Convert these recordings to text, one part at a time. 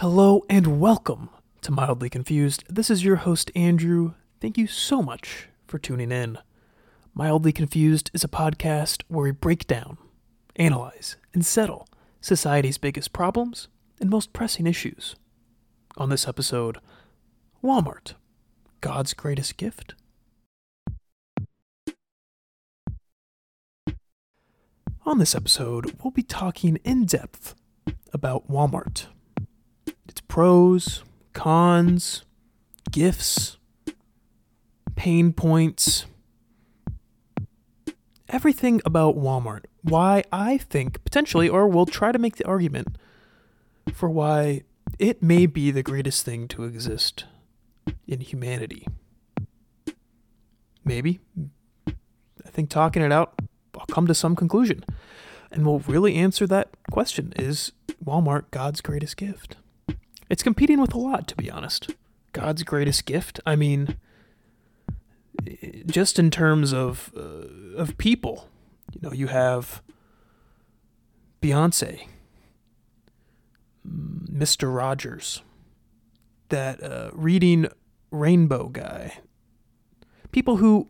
Hello and welcome to Mildly Confused. This is your host, Andrew. Thank you so much for tuning in. Mildly Confused is a podcast where we break down, analyze, and settle society's biggest problems and most pressing issues. On this episode, Walmart, God's greatest gift. On this episode, we'll be talking in depth about Walmart, pros, cons, gifts, pain points, everything about Walmart. Why I think potentially, or we'll try to make the argument for why it may be the greatest thing to exist in humanity. Maybe. I think talking it out, I'll come to some conclusion. And we'll really answer that question Is Walmart God's greatest gift? It's competing with a lot, to be honest. God's greatest gift? I mean, just in terms of uh, of people, you know, you have Beyonce, Mr. Rogers, that uh, reading rainbow guy, people who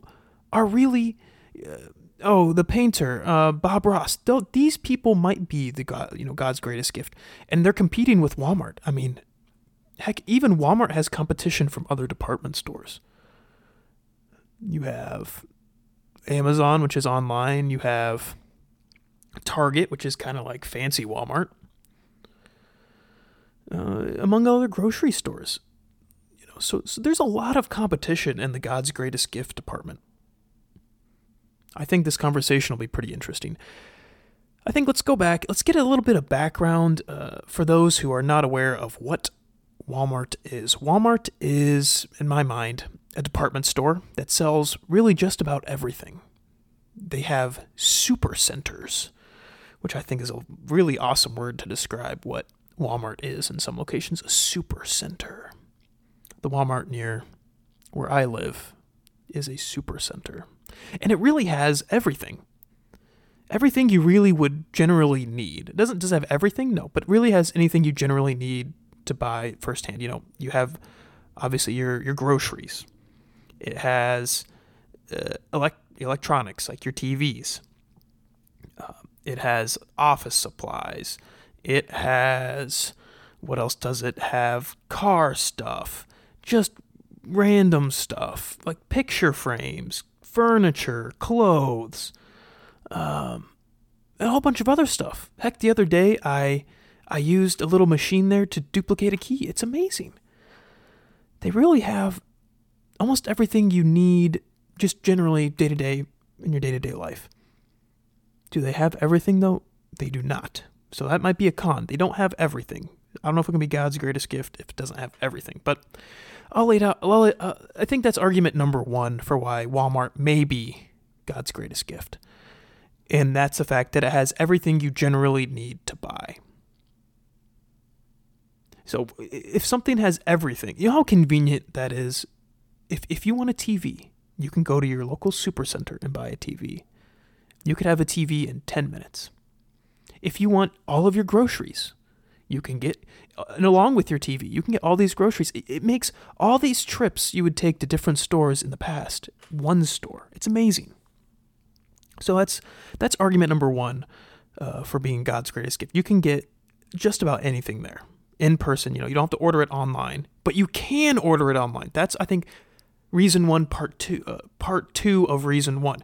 are really. Uh, oh, the painter, uh, Bob Ross. These people might be the God, you know, God's greatest gift, and they're competing with Walmart. I mean, heck, even Walmart has competition from other department stores. You have Amazon, which is online. You have Target, which is kind of like fancy Walmart, uh, among other grocery stores. You know, so, so there's a lot of competition in the God's greatest gift department. I think this conversation will be pretty interesting. I think let's go back. Let's get a little bit of background uh, for those who are not aware of what Walmart is. Walmart is, in my mind, a department store that sells really just about everything. They have super centers, which I think is a really awesome word to describe what Walmart is in some locations a super center. The Walmart near where I live is a super center. And it really has everything. Everything you really would generally need. It doesn't just have everything, no, but really has anything you generally need to buy firsthand. You know, you have obviously your your groceries. It has uh, elect- electronics like your TVs. Uh, it has office supplies. It has what else does it have? Car stuff. Just random stuff like picture frames, furniture, clothes, um, and a whole bunch of other stuff. Heck, the other day I I used a little machine there to duplicate a key. It's amazing. They really have almost everything you need just generally day to day in your day to day life. Do they have everything though? They do not. So that might be a con. They don't have everything. I don't know if it can be God's greatest gift if it doesn't have everything, but I'll lay out. Well, uh, I think that's argument number one for why Walmart may be God's greatest gift, and that's the fact that it has everything you generally need to buy. So if something has everything, you know how convenient that is. If if you want a TV, you can go to your local supercenter and buy a TV. You could have a TV in 10 minutes. If you want all of your groceries, you can get and along with your TV, you can get all these groceries. It, it makes all these trips you would take to different stores in the past one store. It's amazing. So that's that's argument number one uh, for being God's greatest gift. You can get just about anything there in person. You know, you don't have to order it online, but you can order it online. That's I think reason one, part two, uh, part two of reason one.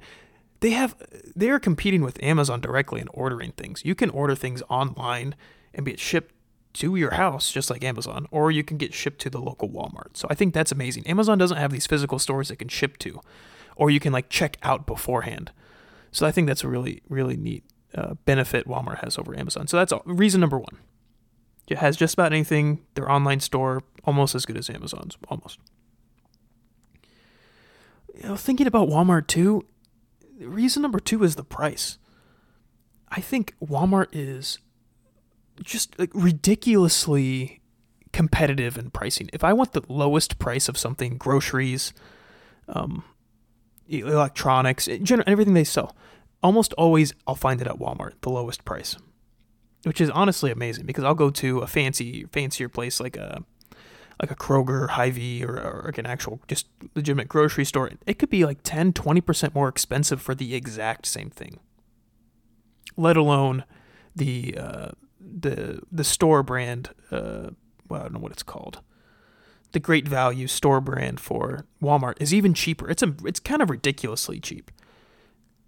They have they are competing with Amazon directly in ordering things. You can order things online and be it shipped to your house just like Amazon, or you can get shipped to the local Walmart. So I think that's amazing. Amazon doesn't have these physical stores it can ship to, or you can like check out beforehand. So I think that's a really really neat uh, benefit Walmart has over Amazon. So that's reason number one. It has just about anything. Their online store almost as good as Amazon's, almost. You know, thinking about Walmart too, reason number two is the price. I think Walmart is just like ridiculously competitive in pricing. If I want the lowest price of something, groceries, um, electronics, everything they sell, almost always I'll find it at Walmart, the lowest price. which is honestly amazing because I'll go to a fancy fancier place like a like a Kroger, Hy-Vee, or, or like an actual just legitimate grocery store. It could be like 10, 20% more expensive for the exact same thing. Let alone the uh, the the store brand. Uh, well, I don't know what it's called. The Great Value store brand for Walmart is even cheaper. It's a it's kind of ridiculously cheap.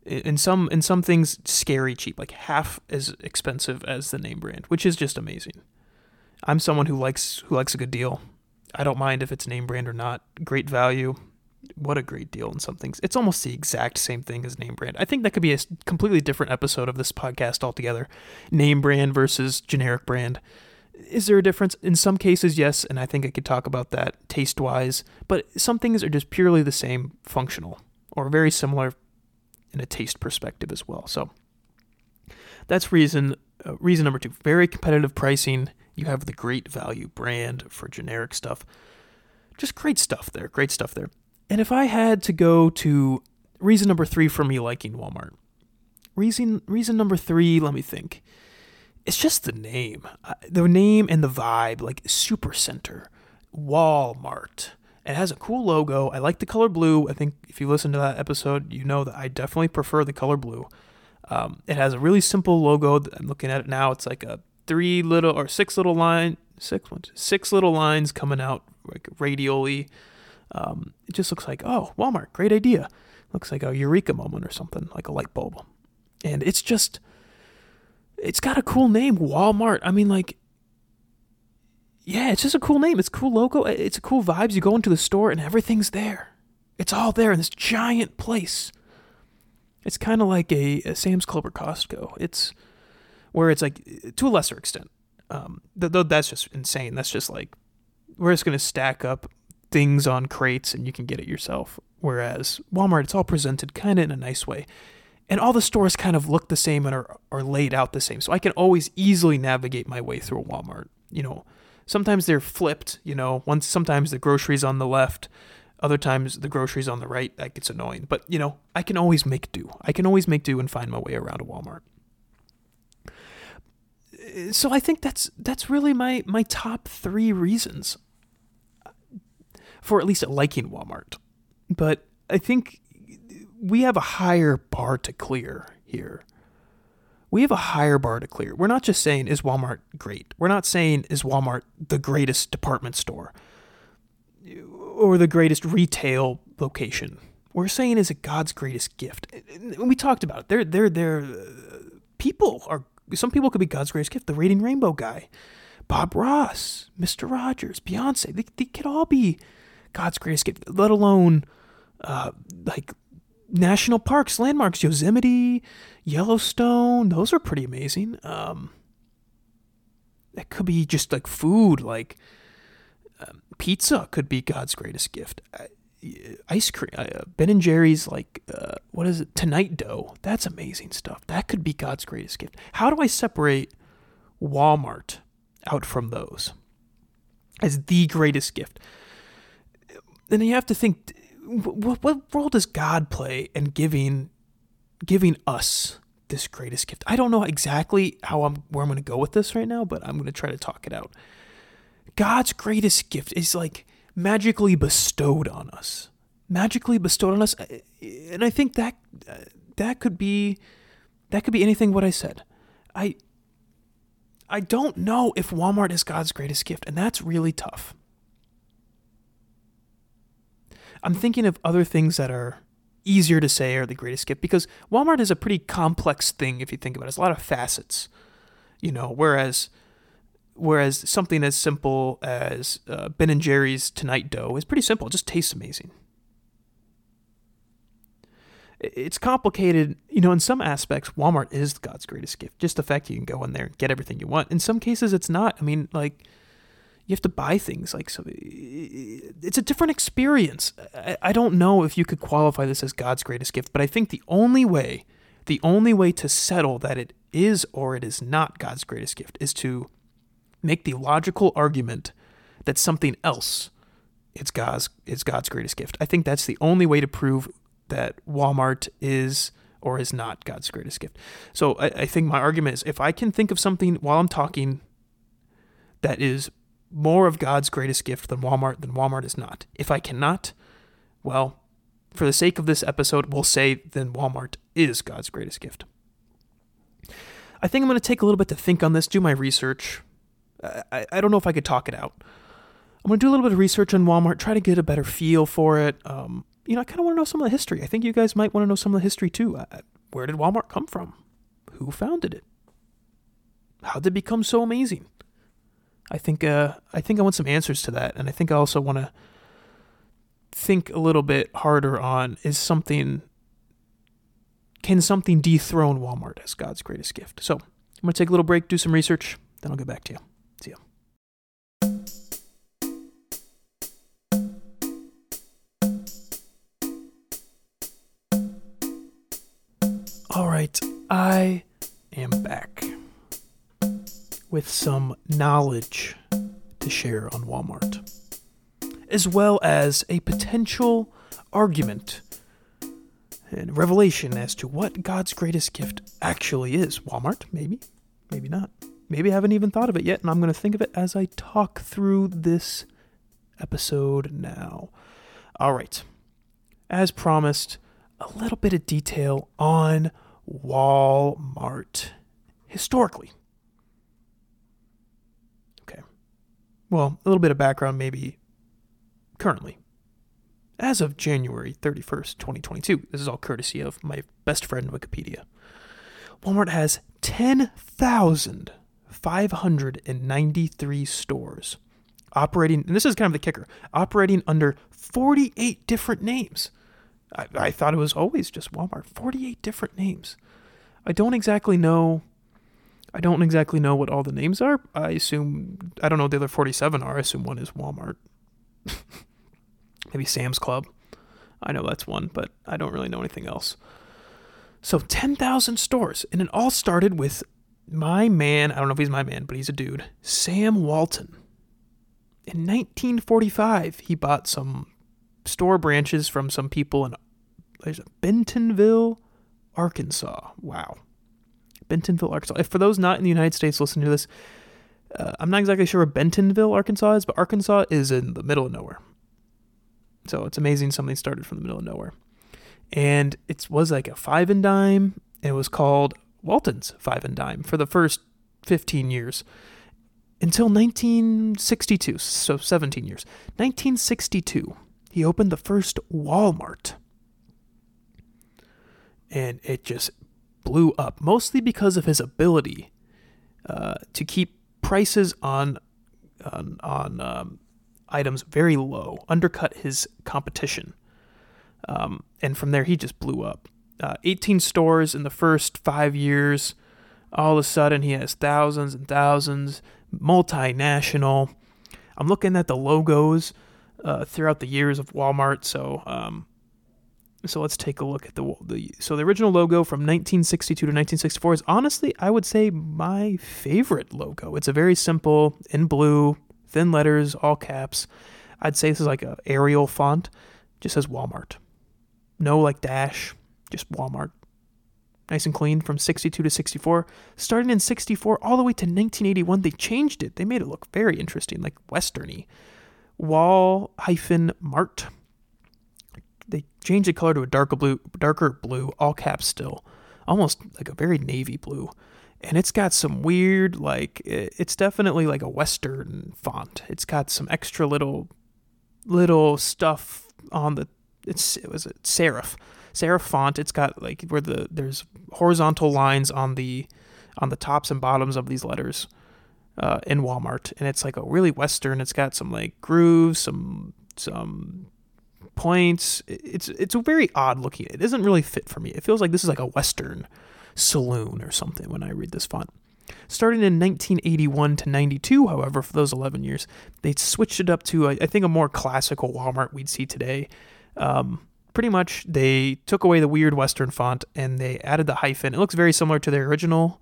In some in some things, scary cheap, like half as expensive as the name brand, which is just amazing. I'm someone who likes who likes a good deal. I don't mind if it's name brand or not. Great value, what a great deal in some things. It's almost the exact same thing as name brand. I think that could be a completely different episode of this podcast altogether. Name brand versus generic brand. Is there a difference? In some cases, yes, and I think I could talk about that taste wise, but some things are just purely the same functional or very similar in a taste perspective as well. So that's reason uh, reason number 2. Very competitive pricing. You have the great value brand for generic stuff. Just great stuff there. Great stuff there. And if I had to go to reason number 3 for me liking Walmart. Reason reason number 3, let me think it's just the name, the name and the vibe, like Super Center, Walmart. It has a cool logo. I like the color blue. I think if you listen to that episode, you know that I definitely prefer the color blue. Um, it has a really simple logo. I'm looking at it now. It's like a three little or six little line, six ones, six little lines coming out like radially. Um, it just looks like oh, Walmart, great idea. Looks like a eureka moment or something, like a light bulb. And it's just it's got a cool name, Walmart. I mean, like, yeah, it's just a cool name. It's a cool logo. It's a cool vibes. You go into the store and everything's there. It's all there in this giant place. It's kind of like a, a, Sam's Club or Costco. It's where it's like to a lesser extent. Um, though that's just insane. That's just like we're just gonna stack up things on crates and you can get it yourself. Whereas Walmart, it's all presented kind of in a nice way and all the stores kind of look the same and are, are laid out the same. So I can always easily navigate my way through a Walmart. You know, sometimes they're flipped, you know, once sometimes the groceries on the left, other times the groceries on the right. That gets annoying. But, you know, I can always make do. I can always make do and find my way around a Walmart. So I think that's that's really my my top 3 reasons for at least liking Walmart. But I think we have a higher bar to clear here. We have a higher bar to clear. We're not just saying, is Walmart great? We're not saying, is Walmart the greatest department store or the greatest retail location? We're saying, is it God's greatest gift? we talked about it. They're, they're, they're, uh, people are, some people could be God's greatest gift. The Reading Rainbow guy, Bob Ross, Mr. Rogers, Beyonce, they, they could all be God's greatest gift, let alone uh, like national parks, landmarks, Yosemite, Yellowstone, those are pretty amazing. Um, that could be just like food, like um, pizza could be God's greatest gift. Uh, ice cream, uh, Ben and Jerry's, like uh, what is it? Tonight dough. That's amazing stuff. That could be God's greatest gift. How do I separate Walmart out from those as the greatest gift? Then you have to think what, what role does God play in giving giving us this greatest gift? I don't know exactly how I'm where I'm going to go with this right now, but I'm going to try to talk it out. God's greatest gift is like magically bestowed on us. Magically bestowed on us, uh, and I think that uh, that could be that could be anything what I said. I I don't know if Walmart is God's greatest gift, and that's really tough. I'm thinking of other things that are easier to say are the greatest gift because Walmart is a pretty complex thing if you think about it. It's a lot of facets, you know. Whereas, whereas something as simple as uh, Ben and Jerry's Tonight Dough is pretty simple. It just tastes amazing. It's complicated, you know. In some aspects, Walmart is God's greatest gift. Just the fact you can go in there and get everything you want. In some cases, it's not. I mean, like you have to buy things like so it's a different experience I, I don't know if you could qualify this as god's greatest gift but i think the only way the only way to settle that it is or it is not god's greatest gift is to make the logical argument that something else is god's is god's greatest gift i think that's the only way to prove that walmart is or is not God's greatest gift. So I, I think my argument is if I can think of something while I'm talking that is more of God's greatest gift than Walmart, then Walmart is not. If I cannot, well, for the sake of this episode, we'll say then Walmart is God's greatest gift. I think I'm going to take a little bit to think on this, do my research. I, I don't know if I could talk it out. I'm going to do a little bit of research on Walmart, try to get a better feel for it. Um, you know, I kind of want to know some of the history. I think you guys might want to know some of the history too. Uh, where did Walmart come from? Who founded it? How did it become so amazing? I think uh, I think I want some answers to that, and I think I also want to think a little bit harder on is something can something dethrone Walmart as God's greatest gift? So I'm gonna take a little break, do some research, then I'll get back to you. See you. All right, I am back with some knowledge to share on Walmart, as well as a potential argument and revelation as to what God's greatest gift actually is. Walmart, maybe, maybe not. Maybe I haven't even thought of it yet, and I'm going to think of it as I talk through this episode now. All right. As promised, a little bit of detail on Walmart historically. Well, a little bit of background, maybe currently. As of January 31st, 2022, this is all courtesy of my best friend Wikipedia. Walmart has 10,593 stores operating, and this is kind of the kicker, operating under 48 different names. I, I thought it was always just Walmart. 48 different names. I don't exactly know. I don't exactly know what all the names are. I assume I don't know the other 47 are. I assume one is Walmart. Maybe Sam's Club. I know that's one, but I don't really know anything else. So 10,000 stores, and it all started with my man. I don't know if he's my man, but he's a dude. Sam Walton. In 1945, he bought some store branches from some people in Bentonville, Arkansas. Wow. Bentonville, Arkansas. If for those not in the United States listening to this, uh, I'm not exactly sure where Bentonville, Arkansas is, but Arkansas is in the middle of nowhere. So it's amazing something started from the middle of nowhere. And it was like a five and dime, and it was called Walton's Five and Dime for the first 15 years until 1962, so 17 years. 1962, he opened the first Walmart. And it just blew up, mostly because of his ability uh, to keep prices on on, on um, items very low, undercut his competition. Um, and from there, he just blew up. Uh, 18 stores in the first five years. All of a sudden, he has thousands and thousands, multinational. I'm looking at the logos uh, throughout the years of Walmart. So, um, so let's take a look at the the so the original logo from 1962 to 1964 is honestly I would say my favorite logo. It's a very simple in blue, thin letters, all caps. I'd say this is like a Arial font. Just says Walmart. No like dash, just Walmart. Nice and clean from 62 to 64. Starting in 64 all the way to 1981, they changed it. They made it look very interesting, like westerny. Wall hyphen Mart. They changed the color to a darker blue, darker blue, all caps still, almost like a very navy blue, and it's got some weird, like it's definitely like a western font. It's got some extra little, little stuff on the. It's it was a serif, serif font. It's got like where the there's horizontal lines on the, on the tops and bottoms of these letters uh, in Walmart, and it's like a really western. It's got some like grooves, some some points. It's it's a very odd looking. It doesn't really fit for me. It feels like this is like a western saloon or something when I read this font. Starting in 1981 to 92, however, for those 11 years, they switched it up to I think a more classical Walmart we'd see today. Um, pretty much, they took away the weird western font and they added the hyphen. It looks very similar to their original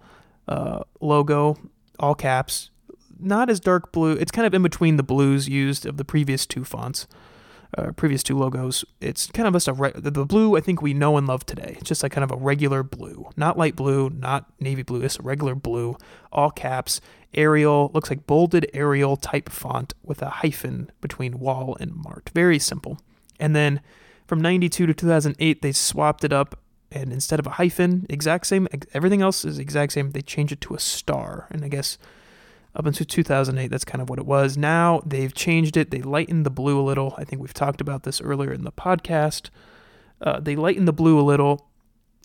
uh, logo all caps, not as dark blue. It's kind of in between the blues used of the previous two fonts. Uh, previous two logos. It's kind of just a re- the blue I think we know and love today. It's just like kind of a regular blue, not light blue, not navy blue. It's a regular blue, all caps. Arial looks like bolded Arial type font with a hyphen between wall and mart. Very simple. And then from 92 to 2008, they swapped it up and instead of a hyphen, exact same, everything else is exact same. They changed it to a star. And I guess up until 2008, that's kind of what it was. Now they've changed it. They lightened the blue a little. I think we've talked about this earlier in the podcast. Uh, they lightened the blue a little.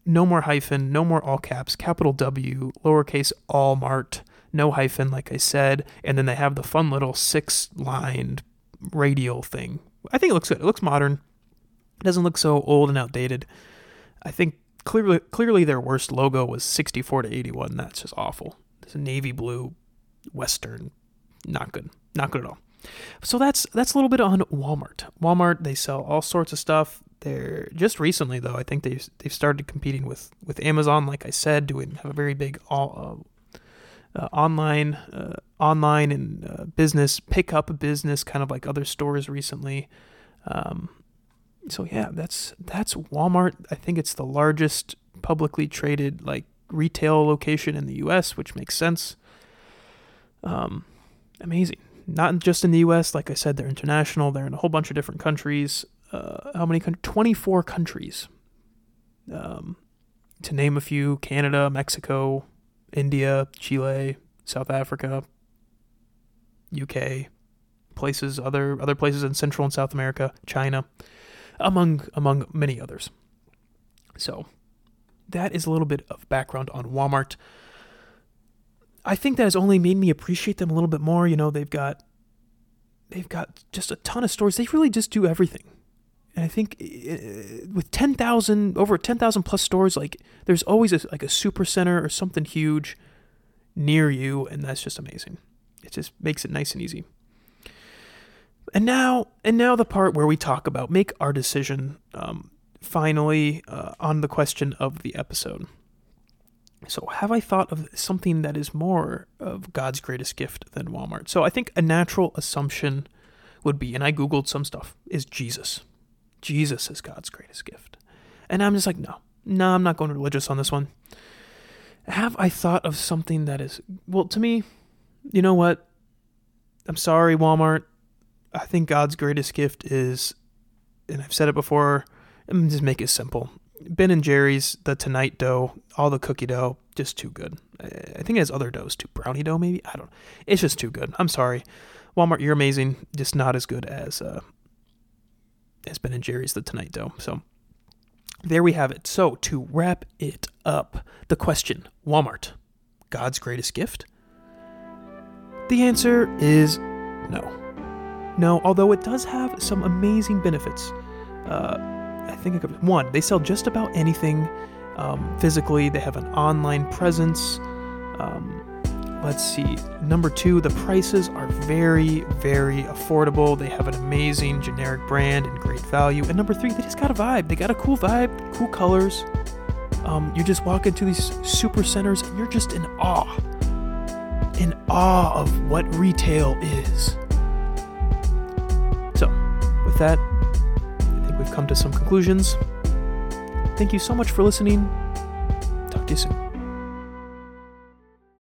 No more hyphen, no more all caps, capital W, lowercase all mart, no hyphen, like I said. And then they have the fun little six lined radial thing. I think it looks good. It looks modern. It doesn't look so old and outdated. I think clearly clearly their worst logo was 64 to 81. That's just awful. It's a navy blue Western. Not good. Not good at all. So that's that's a little bit on Walmart. Walmart they sell all sorts of stuff. They're just recently though. I think they they've started competing with with Amazon. Like I said, doing have a very big all. Uh, uh, online, uh, online and uh, business pick up business, kind of like other stores recently. Um, so yeah, that's that's Walmart. I think it's the largest publicly traded like retail location in the U.S., which makes sense. Um, amazing. Not just in the U.S. Like I said, they're international. They're in a whole bunch of different countries. Uh, how many? Twenty-four countries. Um, to name a few: Canada, Mexico, India, Chile, South Africa, UK, places other other places in Central and South America, China, among among many others. So, that is a little bit of background on Walmart. I think that has only made me appreciate them a little bit more. You know, they've got they've got just a ton of stores. They really just do everything. And I think uh, with 10,000 over 10,000 plus stores like there's always a, like a super center or something huge near you and that's just amazing. It just makes it nice and easy. And now and now the part where we talk about make our decision um, finally uh, on the question of the episode. So, have I thought of something that is more of God's greatest gift than Walmart? So, I think a natural assumption would be, and I Googled some stuff, is Jesus. Jesus is God's greatest gift. And I'm just like, no, no, I'm not going religious on this one. Have I thought of something that is, well, to me, you know what? I'm sorry, Walmart. I think God's greatest gift is, and I've said it before, just make it simple. Ben and Jerry's, the Tonight dough, all the cookie dough, just too good. I think it has other doughs too. Brownie dough, maybe? I don't know. It's just too good. I'm sorry. Walmart, you're amazing. Just not as good as uh, as Ben and Jerry's, the Tonight dough. So there we have it. So to wrap it up, the question Walmart, God's greatest gift? The answer is no. No, although it does have some amazing benefits. Uh, I think one, they sell just about anything um, physically. They have an online presence. Um, let's see. Number two, the prices are very, very affordable. They have an amazing generic brand and great value. And number three, they just got a vibe. They got a cool vibe, cool colors. Um, you just walk into these super centers and you're just in awe. In awe of what retail is. So, with that, come to some conclusions. Thank you so much for listening. Talk to you soon.